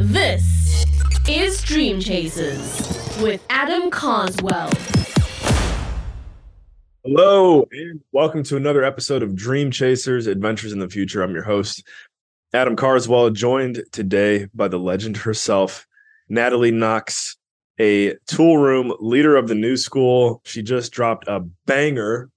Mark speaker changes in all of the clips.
Speaker 1: This is Dream Chasers with Adam Carswell.
Speaker 2: Hello, and welcome to another episode of Dream Chasers Adventures in the Future. I'm your host, Adam Carswell, joined today by the legend herself, Natalie Nox, a Toolroom leader of the new school. She just dropped a banger,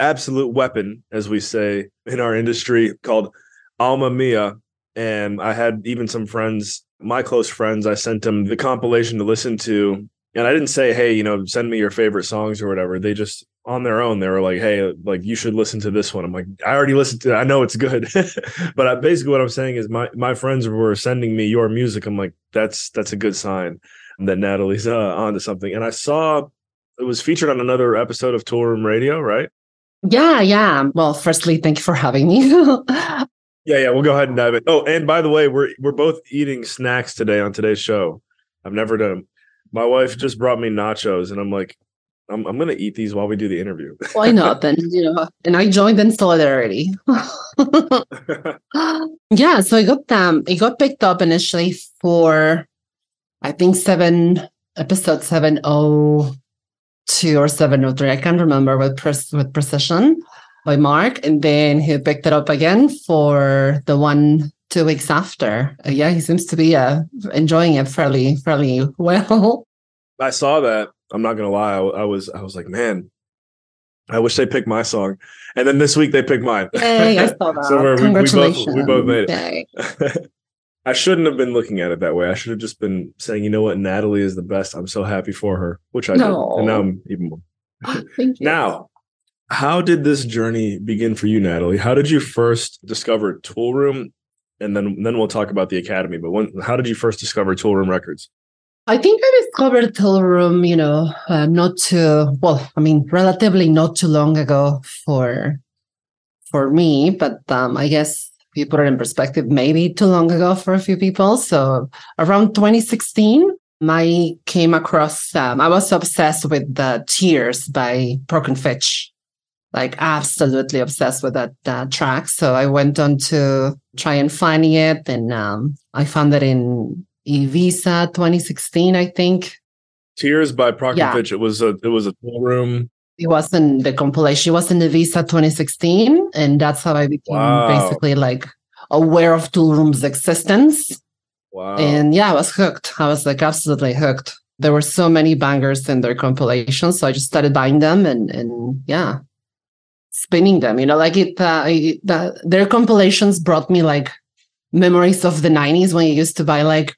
Speaker 2: absolute weapon, as we say in our industry, called Alma Mia. And I had even some friends, my close friends, I sent them the compilation to listen to. And I didn't say, hey, you know, send me your favorite songs or whatever. They just on their own, they were like, "Hey, like you should listen to this one." I'm like, "I already listened to it. I know it's good." but I, basically, what I'm saying is, my my friends were sending me your music. I'm like, "That's that's a good sign that Natalie's uh, onto something." And I saw it was featured on another episode of Toolroom Radio, right?
Speaker 3: Yeah, yeah. Well, firstly, thank you for having me.
Speaker 2: yeah, yeah. We'll go ahead and dive in. Oh, and by the way, we're we're both eating snacks today on today's show. I've never done. Them. My wife just brought me nachos, and I'm like, I'm, I'm gonna eat these while we do the interview.
Speaker 3: Why not then? You know, and I joined in solidarity. yeah, so I got them. It got picked up initially for, I think seven episode seven oh two or seven oh three. I can't remember with pres- with precision by Mark, and then he picked it up again for the one two weeks after. Uh, yeah, he seems to be uh, enjoying it fairly fairly well.
Speaker 2: I saw that I'm not gonna lie. I, I, was I was like, man, I wish they picked my song. And then this week they picked mine.
Speaker 3: Hey, I saw that. so Congratulations.
Speaker 2: We, we, both, we both made it. I shouldn't have been looking at it that way. I should have just been saying, you know what, Natalie is the best. I'm so happy for her, which I no. did. And now I'm even more.
Speaker 3: Thank you.
Speaker 2: Now, how did this journey begin for you, Natalie? How did you first discover Toolroom? And then then we'll talk about the academy. But when how did you first discover Toolroom Records?
Speaker 3: I think I discovered Toolroom, you know, uh, not too well. I mean, relatively not too long ago for for me, but um, I guess if you put it in perspective, maybe too long ago for a few people. So around 2016, I came across. Um, I was obsessed with the Tears by Prok and Fitch, like absolutely obsessed with that uh, track. So I went on to try and find it, and um, I found it in Ibiza 2016, I think.
Speaker 2: Tears by Prok and Fitch. Yeah. It was a it was a Toolroom.
Speaker 3: It wasn't the compilation. It was in Ibiza 2016, and that's how I became wow. basically like aware of Toolroom's existence.
Speaker 2: Wow.
Speaker 3: And yeah, I was hooked. I was like absolutely hooked. There were so many bangers in their compilations, so I just started buying them and and yeah, spinning them. You know, like it. Uh, it the, their compilations brought me like memories of the 90s when you used to buy like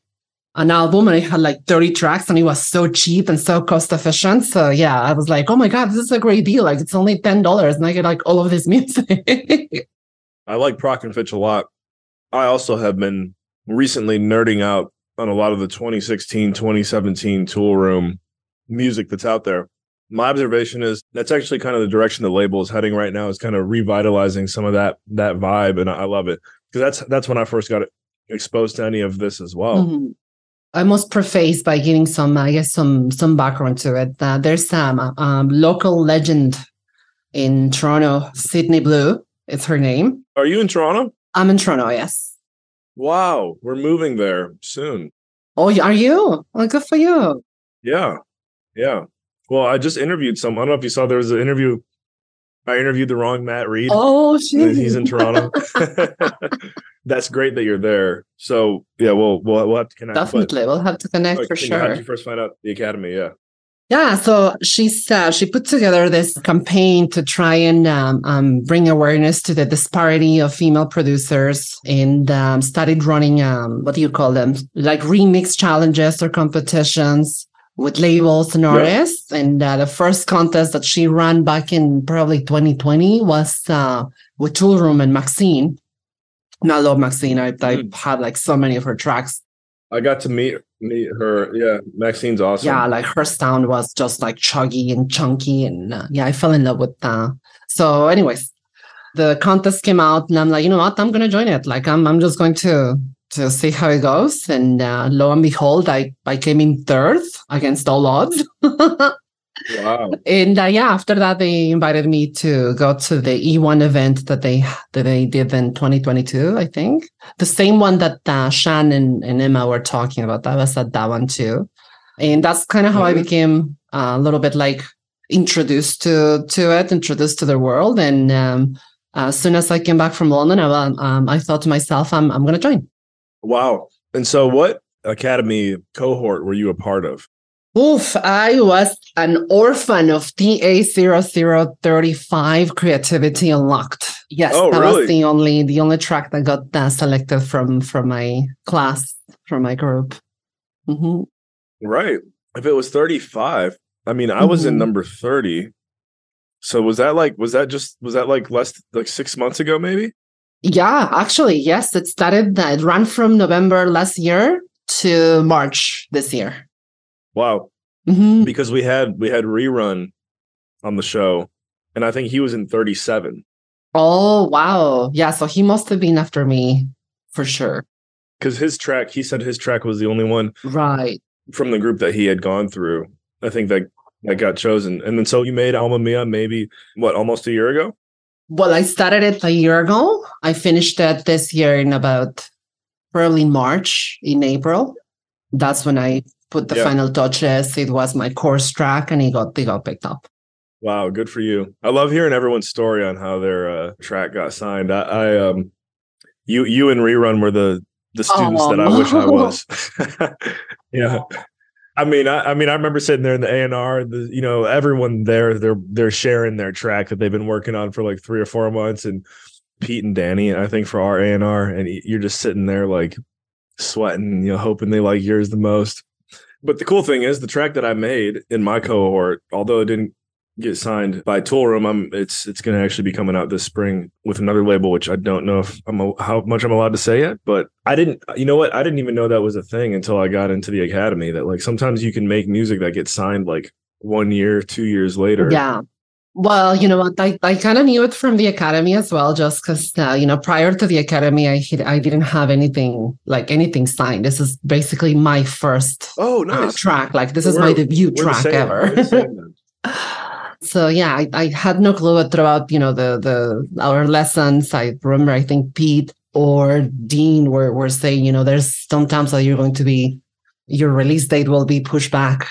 Speaker 3: an album and it had like 30 tracks and it was so cheap and so cost efficient. So yeah, I was like, oh my God, this is a great deal. Like it's only $10 and I get like all of this music.
Speaker 2: I like Prok and Fitch a lot. I also have been recently nerding out on a lot of the 2016, 2017 Toolroom music that's out there. My observation is that's actually kind of the direction the label is heading right now is kind of revitalizing some of that that vibe and I love it because that's that's when I first got exposed to any of this as well. Mm-hmm.
Speaker 3: I must preface by giving some, I guess, some some background to it. Uh, there's some um, um, local legend in Toronto, Sydney Blue. It's her name.
Speaker 2: Are you in Toronto?
Speaker 3: I'm in Toronto. Yes.
Speaker 2: Wow, we're moving there soon.
Speaker 3: Oh, are you? Well, good for you.
Speaker 2: Yeah, yeah. Well, I just interviewed some. I don't know if you saw there was an interview. I interviewed the wrong Matt Reed.
Speaker 3: Oh, shit.
Speaker 2: He's in Toronto. that's great that you're there. So yeah, we'll we'll, we'll have to connect.
Speaker 3: Definitely, we'll have to connect for sure.
Speaker 2: How did you first find out the academy? Yeah.
Speaker 3: Yeah, so she uh, she put together this campaign to try and um, um, bring awareness to the disparity of female producers, and um, started running um, what do you call them, like remix challenges or competitions with labels and artists. And uh, the first contest that she ran back in probably 2020 was uh, with Toolroom and Maxinne. And I love Maxinne. I, I mm. had like so many of her tracks.
Speaker 2: I got to meet meet her. Yeah, Maxinne's awesome.
Speaker 3: Yeah, like her sound was just like chuggy and chunky, and uh, yeah, I fell in love with that. So, anyways, the contest came out, and I'm like, you know what? I'm gonna join it. Like, I'm I'm just going to to see how it goes. And uh, lo and behold, I I came in third against all odds.
Speaker 2: Wow.
Speaker 3: and uh, yeah, after that, they invited me to go to the E1 event that they that they did in 2022. I think the same one that uh, Shan and, and Emma were talking about. That was at that one too, and that's kind of how I
Speaker 2: Mhm.
Speaker 3: became uh, a little bit like introduced to to it, introduced to the world. And um, as soon as I came back from London, I, um, I thought to myself, I'm I'm gonna join.
Speaker 2: Wow. And so, what academy cohort were you a part of?
Speaker 3: Oof, I was an orphan of TA0035 Creativity Unlocked. Yes,
Speaker 2: Oh,
Speaker 3: that
Speaker 2: really?
Speaker 3: was the only the only track that got uh, selected from from my class, from my group. Mhm.
Speaker 2: Right. If it was 35, I mean, I was in
Speaker 3: Mhm.
Speaker 2: number 30. So was that like was that just was that like less like 6 months ago maybe?
Speaker 3: Yeah, actually, yes, it started. uh, It ran from November last year to March this year.
Speaker 2: Wow.
Speaker 3: Mhm.
Speaker 2: Because we had we had rerun on the show and I think he was in 37
Speaker 3: Oh wow, yeah. So he must have been after me for sure.
Speaker 2: cuz his track he said his track was the only one
Speaker 3: Right.
Speaker 2: from the group that he had gone through. I think that that got chosen. And then so you made Alma Mia maybe what almost a year ago?
Speaker 3: Well, I started it a year ago. I finished it this year in about early March, in April. That's when I put the
Speaker 2: Yeah.
Speaker 3: final touches. It was my course track, and it got it got picked up.
Speaker 2: Wow, good for you. I love hearing everyone's story on how their uh, track got signed. I, I um you you and rerun were the the students that I wish I was. yeah. I mean, I, I mean, I remember sitting there in the A and R. You know everyone there, they're they're sharing their track that they've been working on for like three or four months, and Pete and Danny, I think for our A and R, and you're just sitting there like sweating, you know, hoping they like yours the most. But the cool thing is, the track that I made in my cohort, although it didn't get signed by Toolroom, I'm it's it's going to actually be coming out this spring with another label, which I don't know if I'm a, how much I'm allowed to say yet. But I didn't, you know what? I didn't even know that was a thing until I got into the academy. That like sometimes you can make music that gets signed like one year, two years later.
Speaker 3: Yeah. Well, you know what? I, I kind of knew it from the academy as well, just because uh, you know prior to the academy, I I didn't have anything like anything signed. This is basically my first
Speaker 2: Oh,
Speaker 3: uh, track. Like this is my debut track ever. So yeah I, I had no clue throughout you know the the our lessons. I remember i think pete or dean were, were saying you know there's sometimes that you're going to be your release date will be pushed back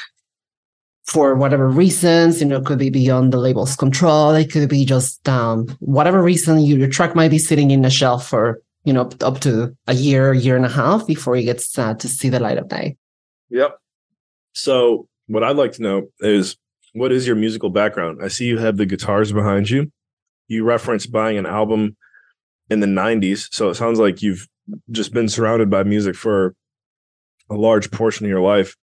Speaker 3: for whatever reasons you know it could be beyond the label's control. It could be just um whatever reason you, your track might be sitting in a shelf for you know up to a year year and a half before it gets uh, to see the light of day.
Speaker 2: Yep. So, what I'd like to know is what is your musical background? I see you have the guitars behind you. You referenced buying an album in the 90s. So, it sounds like you've just been surrounded by music for a large portion of your life.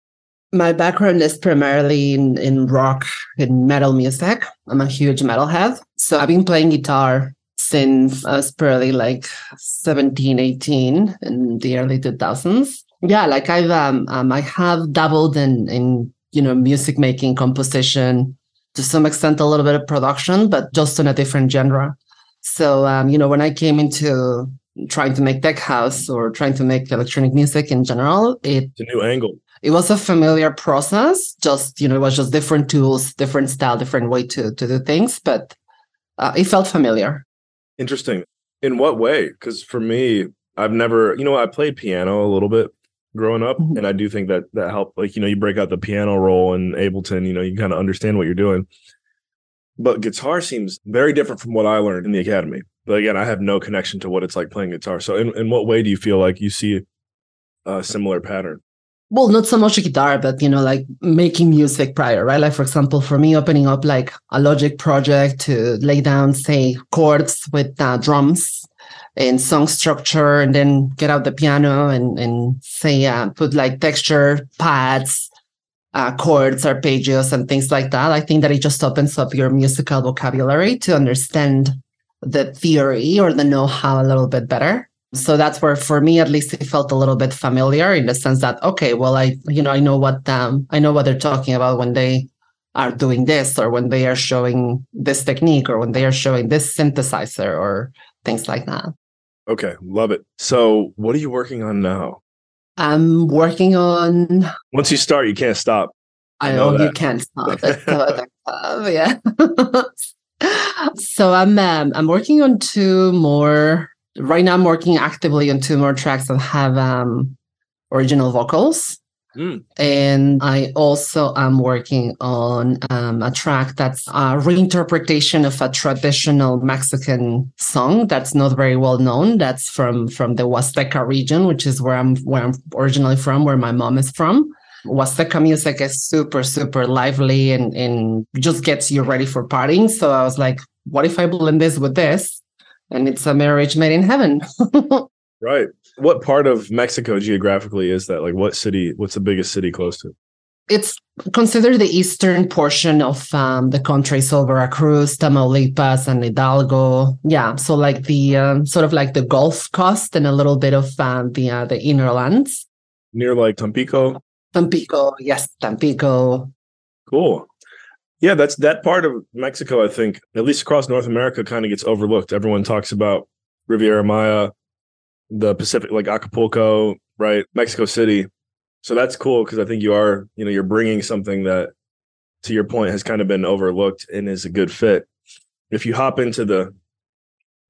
Speaker 3: My background is primarily in, in rock and metal music. I'm a huge metalhead. So I've been playing guitar since I was probably like 17, 18 in the early 2000s. Yeah, like I've um, um I have dabbled in in you know music making, composition, to some extent a little bit of production, but just in a different genre. So um, you know, when I came into trying to make tech house or trying to make electronic music in general, it
Speaker 2: It's a new angle.
Speaker 3: it was a familiar process just you know it was just different tools different style different way to to do things but uh, it felt familiar
Speaker 2: Interesting. In what way? Because for me, I've never, you know, I played piano a little bit growing up,
Speaker 3: Mhm.
Speaker 2: and I do think that that helped. Like, you know, you break out the piano roll in Ableton, you know, you kind of understand what you're doing. But guitar seems very different from what I learned in the academy. But again, I have no connection to what it's like playing guitar. So, in, in what way do you feel like you see a similar pattern?
Speaker 3: well not so much guitar but you know like making music prior right like for example for me opening up like a logic project to lay down say chords with uh, drums and song structure and then get out the piano and and say uh, put like texture pads uh, chords arpeggios and things like that. I think that it just opens up your musical vocabulary to understand the theory or the know-how a little bit better. So that's where for me at least it felt a little bit familiar in the sense that okay well i you know i know what um i know what they're talking about when they are doing this or when they are showing this technique or when they are showing this synthesizer or things like that
Speaker 2: Okay, love it. So, what are you working on now?
Speaker 3: i'm working on
Speaker 2: Once you start, you can't stop.
Speaker 3: I,
Speaker 2: know
Speaker 3: know, you can't stop. It's so. Yeah. so I'm um, I'm working on two more. Right now, I'm working actively on two more tracks that have um, original vocals.
Speaker 2: Mm.
Speaker 3: And I also am working on um, a track that's a reinterpretation of a traditional Mexican song that's not very well known. That's from from the Huasteca region, which is where I'm where I'm originally from, where my mom is from. Huasteca music is super super lively and and just gets you ready for partying. So I was like, what if I blend this with this, and it's a marriage made in heaven.
Speaker 2: Right. What part of Mexico geographically is that? Like, what city? What's the biggest city close to?
Speaker 3: it's considered the eastern portion of um, the country, so Veracruz, Tamaulipas, and Hidalgo. Yeah, so like the um, sort of like the Gulf Coast and a little bit of um, the uh, the inner lands.
Speaker 2: Near like Tampico.
Speaker 3: Tampico, yes, Tampico.
Speaker 2: Cool. Yeah, that's that part of Mexico. I think, at least across North America, kind of gets overlooked. Everyone talks about Riviera Maya, the Pacific, like Acapulco, right? Mexico City. So that's cool because I think you are, you know, you're bringing something that, to your point, has kind of been overlooked and is a good fit. If you hop into the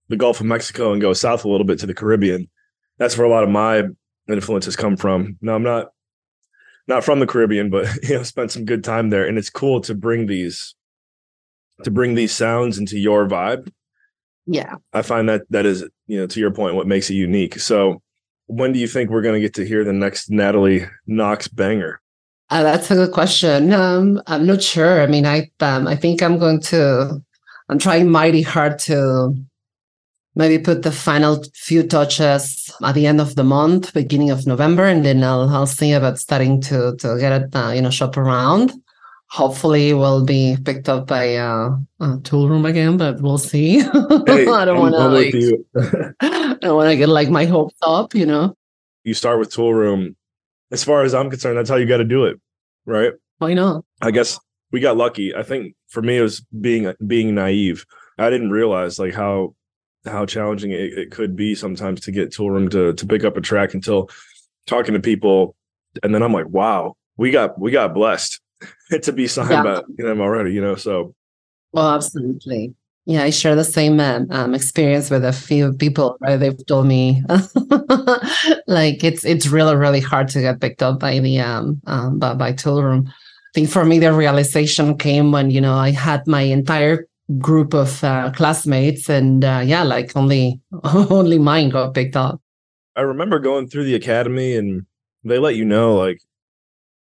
Speaker 2: the Gulf of Mexico and go south a little bit to the Caribbean, that's where a lot of my influences come from. Now, I'm not not from the Caribbean, but you know, spent some good time there, and it's cool to bring these to bring these sounds into your vibe.
Speaker 3: Yeah.
Speaker 2: I find that that is, you know, to your point, what makes it unique. So, when do you think we're going to get to hear the next Natalie Nox banger?
Speaker 3: Uh, that's a good question. Um, I'm not sure. I mean, I um, I think I'm going to. I'm trying mighty hard to maybe put the final few touches at the end of the month, beginning of November, and then I'll I'll see about starting to to get it, uh, you know, shop around. Hopefully, will be picked up by uh, uh Toolroom again, but we'll see.
Speaker 2: Hey,
Speaker 3: I don't want to like. I don't want to get like my hopes up, you know.
Speaker 2: you start with Toolroom. As far as I'm concerned, that's how you got to do it, right?
Speaker 3: Why not?
Speaker 2: I guess we got lucky. I think for me, it was being being naive. I didn't realize like how how challenging it, it could be sometimes to get Toolroom to to pick up a track until talking to people, and then I'm like, wow, we got we got blessed to be signed
Speaker 3: Yeah.
Speaker 2: by them already. You know, so
Speaker 3: Well, absolutely. Yeah, I share the same um, um, experience with a few people. Right, they've told me like it's it's really really hard to get picked up by the um, um by, by Toolroom. I think for me the realization came when you know I had my entire group of uh, classmates, and uh, yeah, like only only mine got picked up.
Speaker 2: I remember going through the academy and they let you know like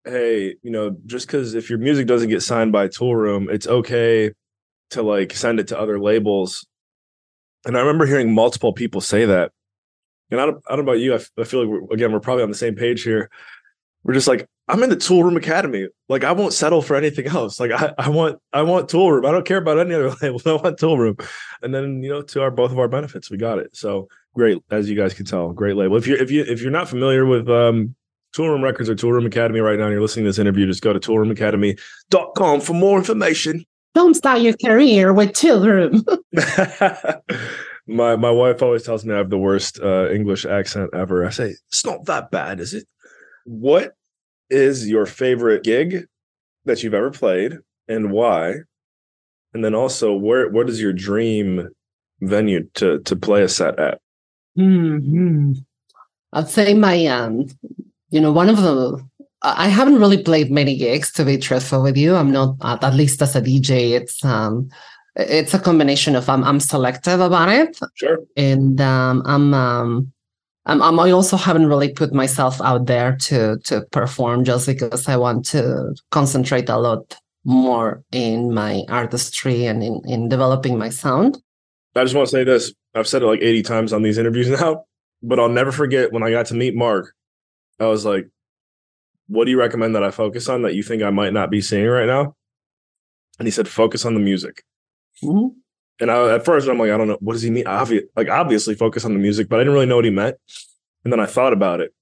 Speaker 2: hey, you know, just cuz if your music doesn't get signed by Toolroom, it's okay to like send it to other labels. And I remember hearing multiple people say that. And I don't, I don't know about you. I, f- I feel like we're, again, we're probably on the same page here. We're just like, I'm in the Toolroom Academy. Like, I won't settle for anything else. Like, I, I want, I want Toolroom. I don't care about any other labels. I want Toolroom. And then, you know, to our both of our benefits, we got it. So great, as you guys can tell, great label. If you're, if you, if you're not familiar with um, Toolroom Records or Toolroom Academy right now, and you're listening to this interview, just go to toolroomacademy.com for more information.
Speaker 3: Don't start your career with Toolroom.
Speaker 2: my my wife always tells me I have the worst uh, English accent ever. I say it's not that bad, is it? What is your favorite gig that you've ever played, and why? And then also, where what is your dream venue to to play a set at?
Speaker 3: hmm I'd say my um, you know, one of the I haven't really played many gigs to be truthful with you. I'm not at at least as a DJ. It's um, it's a combination of I'm I'm selective about it,
Speaker 2: Sure.
Speaker 3: and um, I'm um. I'm, I'm, I also haven't really put myself out there to to perform just because I want to concentrate a lot more in my artistry and in, in developing my sound.
Speaker 2: I just want to say this. I've said it like 80 times on these interviews now, but I'll never forget when I got to meet Mark. I was like, what do you recommend that I focus on that you think I might not be seeing right now? And he said, focus on the music.
Speaker 3: Mhm.
Speaker 2: And I, at first, I'm like, I don't know. What does he mean? Obvi- like, obviously, focus on the music, but I didn't really know what he meant. And then I thought about it.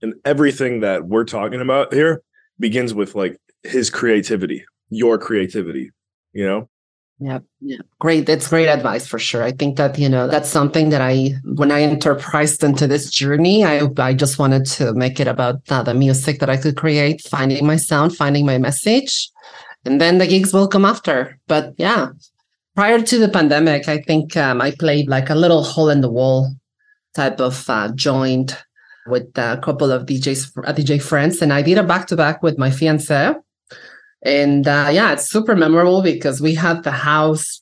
Speaker 2: And everything that we're talking about here begins with like his creativity, your creativity, you know?
Speaker 3: Yeah, yeah, great. That's great advice for sure. I think that you know that's something that I, when I enterprised into this journey, I I just wanted to make it about uh, the music that I could create, finding my sound, finding my message, and then the gigs will come after. But yeah, prior to the pandemic, I think um, I played like a little hole in the wall type of uh, joint with a couple of DJs, uh, DJ friends, and I did a back to back with my fiance and uh, yeah, it's super memorable because we had the house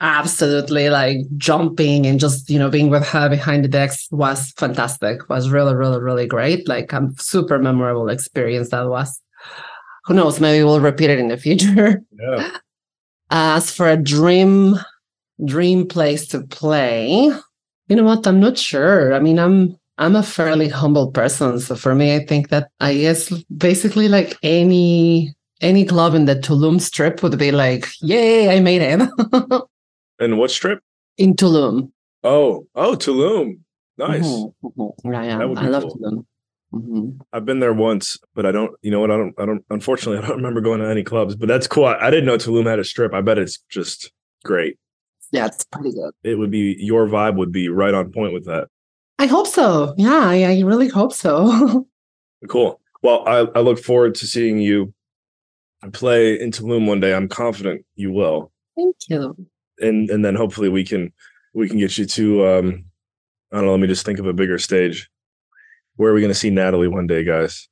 Speaker 3: absolutely like jumping and just you know being with her behind the decks was fantastic. Was really really really great. Like a super memorable experience that was. Who knows? Maybe we'll repeat it in the future.
Speaker 2: Yeah.
Speaker 3: as for a dream dream place to play you know what? I'm not sure. I mean i'm i'm a fairly humble person. So for me i think that i guess basically like any any club in the Tulum strip would be like, yay, I made it.
Speaker 2: And what strip?
Speaker 3: in Tulum.
Speaker 2: Oh, oh, Tulum. Nice.
Speaker 3: Mhm, mhm. Yeah, yeah. I
Speaker 2: be
Speaker 3: love
Speaker 2: cool.
Speaker 3: Tulum. Mhm.
Speaker 2: I've been there once, but I don't. You know what? I don't. I don't. Unfortunately, I don't remember going to any clubs. But that's cool. I, I didn't know Tulum had a strip. I bet it's just great.
Speaker 3: Yeah, it's pretty good.
Speaker 2: It would be your vibe would be right on point with that.
Speaker 3: I hope so. Yeah, I, I really hope so.
Speaker 2: Cool. Well, I, I look forward to seeing you play in Tulum one day. I'm confident you will,
Speaker 3: Thank you.
Speaker 2: and and then hopefully we can we can get you to um I don't know. Let me just think of a bigger stage. Where are we going to see Natalie one day, guys?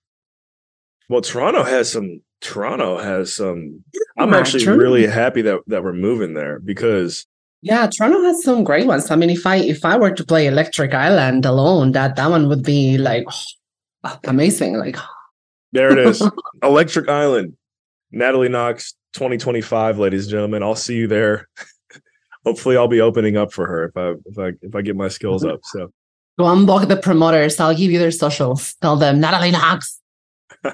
Speaker 2: Well, Toronto has some. Toronto has some. I'm actually
Speaker 3: true.
Speaker 2: really happy that that we're moving there because
Speaker 3: Yeah, Toronto has some great ones. I mean, if I if I were to play Electric Island alone, that that one would be like amazing. Like
Speaker 2: there it is, Electric Island, Natalie Nox, 2025, ladies and gentlemen. I'll see you there. Hopefully, I'll be opening up for her if I if I if I get my skills up. So
Speaker 3: go unblock the promoters. I'll give you their socials. Tell them Natalie Nox.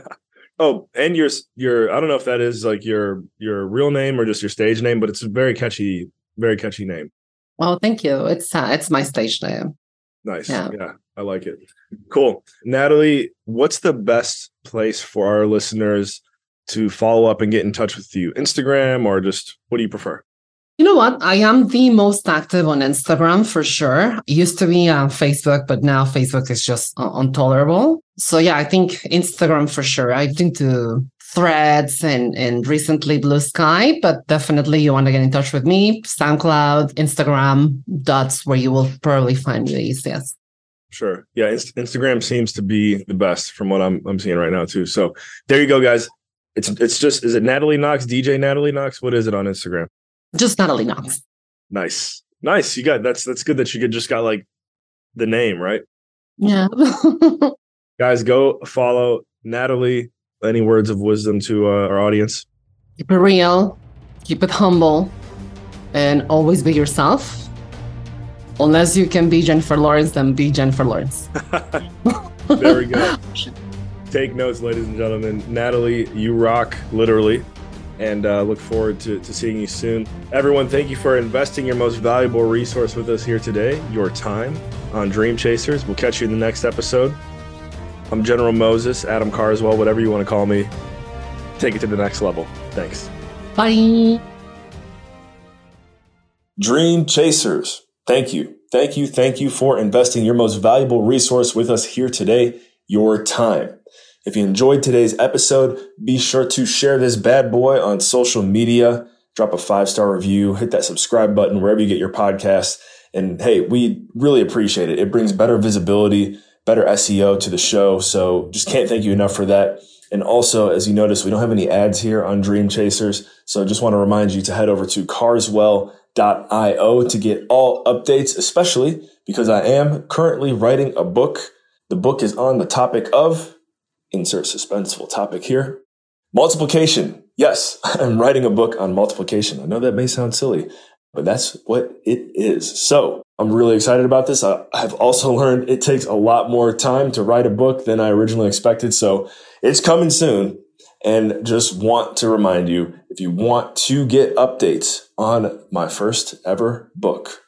Speaker 2: Oh, and your your I don't know if that is like your your real name or just your stage name, but it's a very catchy, very catchy name.
Speaker 3: Well, thank you. It's uh, it's my stage name.
Speaker 2: Nice. Yeah.
Speaker 3: Yeah.
Speaker 2: I like it. Cool. Natalie, what's the best place for our listeners to follow up and get in touch with you? Instagram or just what do you prefer?
Speaker 3: You know what? I am the most active on Instagram for sure. Used to be on Facebook, but now Facebook is just uh, intolerable. So yeah, I think Instagram for sure. I've been to Threads and and recently Blue Sky, but definitely you want to get in touch with me. SoundCloud, Instagram. That's where you will probably find me the easiest.
Speaker 2: Sure. Yeah, Inst- Instagram seems to be the best from what I'm I'm seeing right now too. So there you go, guys. It's it's just is it Natalie Nox, DJ Natalie Nox? What is it on Instagram?
Speaker 3: Just Natalie Nox.
Speaker 2: Nice. Nice. You got that's that's good that you could just got like the name, right?
Speaker 3: Yeah.
Speaker 2: Guys, go follow Natalie. Any words of wisdom to uh, our audience?
Speaker 3: keep it real, keep it humble, and always be yourself. Unless you can be Jennifer Lawrence, then be Jennifer Lawrence.
Speaker 2: There we go. Take notes, ladies and gentlemen. Natalie, you rock, literally. And uh, look forward to, to seeing you soon. Everyone, thank you for investing your most valuable resource with us here today, your time on Dream Chasers. We'll catch you in the next episode. I'm General Moses, Adam Carswell, whatever you want to call me. Take it to the next level. Thanks.
Speaker 3: Bye.
Speaker 2: Dream Chasers, thank you. Thank you. Thank you for investing your most valuable resource with us here today, your time. If you enjoyed today's episode, be sure to share this bad boy on social media, drop a five star review, hit that subscribe button wherever you get your podcasts. And hey, we really appreciate it. It brings better visibility, better SEO to the show. So just can't thank you enough for that. And also, as you notice, we don't have any ads here on Dream Chasers. So just want to remind you to head over to carswell.io to get all updates, especially because I am currently writing a book. The book is on the topic of insert suspenseful topic here. Multiplication. Yes, I'm writing a book on multiplication. I know that may sound silly, but that's what it is. So I'm really excited about this. I, I've also learned it takes a lot more time to write a book than I originally expected. So it's coming soon. And just want to remind you, if you want to get updates on my first ever book,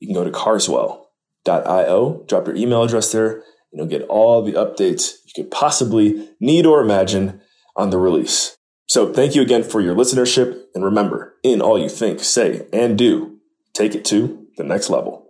Speaker 2: you can go to carswell.io, drop your email address there, you'll get all the updates you could possibly need or imagine on the release. So thank you again for your listenership. And remember, in all you think, say, and do, take it to the next level.